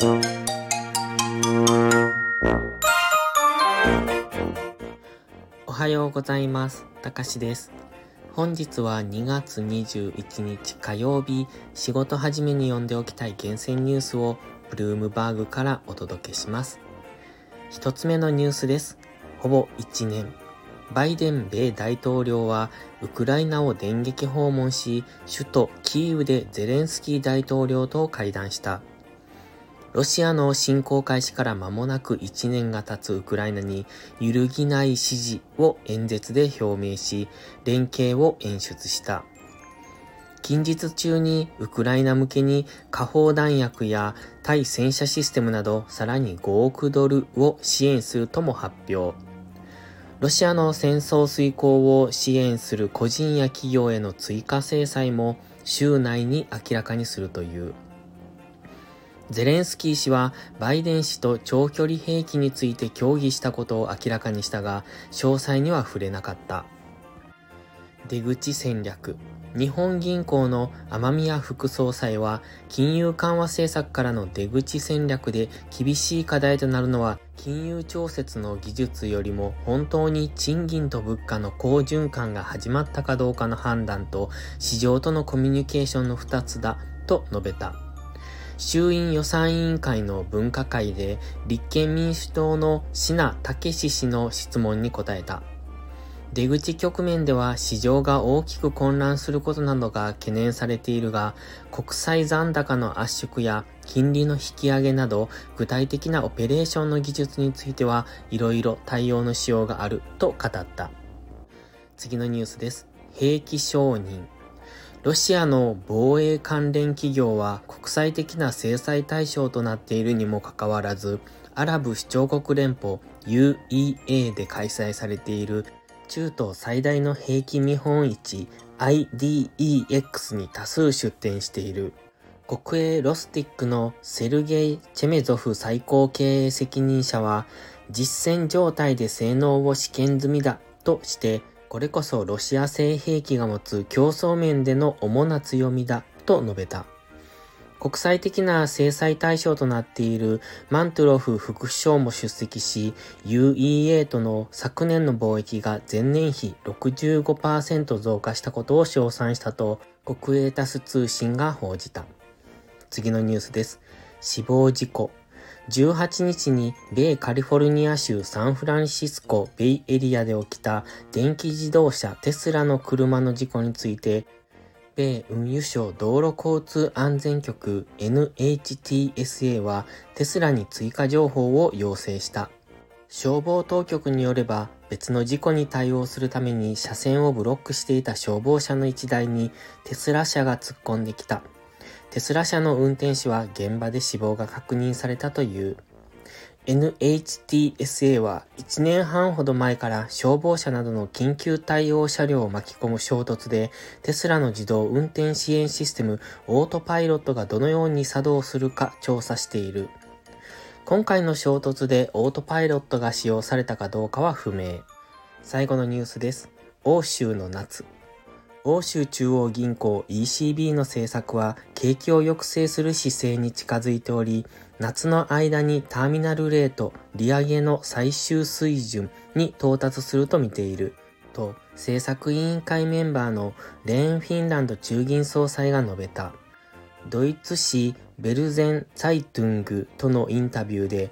おはようございます。たかしです。本日は2月21日火曜日、仕事始めに読んでおきたい厳選ニュースをブルームバーグからお届けします。一つ目のニュースです。ほぼ1年。バイデン米大統領はウクライナを電撃訪問し、首都キーウでゼレンスキー大統領と会談した。ロシアの侵攻開始から間もなく1年が経つウクライナに揺るぎない支持を演説で表明し、連携を演出した。近日中にウクライナ向けに下砲弾薬や対戦車システムなどさらに5億ドルを支援するとも発表。ロシアの戦争遂行を支援する個人や企業への追加制裁も週内に明らかにするという。ゼレンスキー氏はバイデン氏と長距離兵器について協議したことを明らかにしたが、詳細には触れなかった。出口戦略。日本銀行の雨宮副総裁は、金融緩和政策からの出口戦略で厳しい課題となるのは、金融調節の技術よりも本当に賃金と物価の好循環が始まったかどうかの判断と、市場とのコミュニケーションの2つだ、と述べた。衆院予算委員会の分科会で立憲民主党の品武氏の質問に答えた。出口局面では市場が大きく混乱することなどが懸念されているが、国際残高の圧縮や金利の引き上げなど具体的なオペレーションの技術についてはいろいろ対応のしようがあると語った。次のニュースです。兵器承認。ロシアの防衛関連企業は国際的な制裁対象となっているにもかかわらず、アラブ首長国連邦 UEA で開催されている中東最大の兵器見本市 IDEX に多数出展している。国営ロスティックのセルゲイ・チェメゾフ最高経営責任者は、実戦状態で性能を試験済みだとして、これこそロシア製兵器が持つ競争面での主な強みだと述べた。国際的な制裁対象となっているマントゥロフ副首相も出席し、UEA との昨年の貿易が前年比65%増加したことを称賛したと国営タス通信が報じた。次のニュースです。死亡事故。18日に米カリフォルニア州サンフランシスコベイエリアで起きた電気自動車テスラの車の事故について、米運輸省道路交通安全局 NHTSA はテスラに追加情報を要請した。消防当局によれば別の事故に対応するために車線をブロックしていた消防車の1台にテスラ車が突っ込んできた。テスラ車の運転手は現場で死亡が確認されたという。NHTSA は1年半ほど前から消防車などの緊急対応車両を巻き込む衝突でテスラの自動運転支援システムオートパイロットがどのように作動するか調査している。今回の衝突でオートパイロットが使用されたかどうかは不明。最後のニュースです。欧州の夏。欧州中央銀行 ECB の政策は景気を抑制する姿勢に近づいており、夏の間にターミナルレート、利上げの最終水準に到達すると見ている、と政策委員会メンバーのレーンフィンランド中銀総裁が述べた。ドイツ紙ベルゼン・ツァイトゥングとのインタビューで、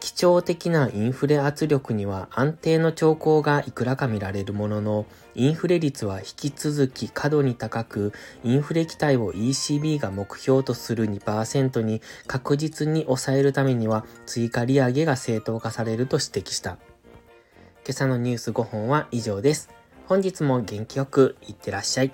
基調的なインフレ圧力には安定の兆候がいくらか見られるものの、インフレ率は引き続き過度に高く、インフレ期待を ECB が目標とする2%に確実に抑えるためには追加利上げが正当化されると指摘した。今朝のニュース5本は以上です。本日も元気よくいってらっしゃい。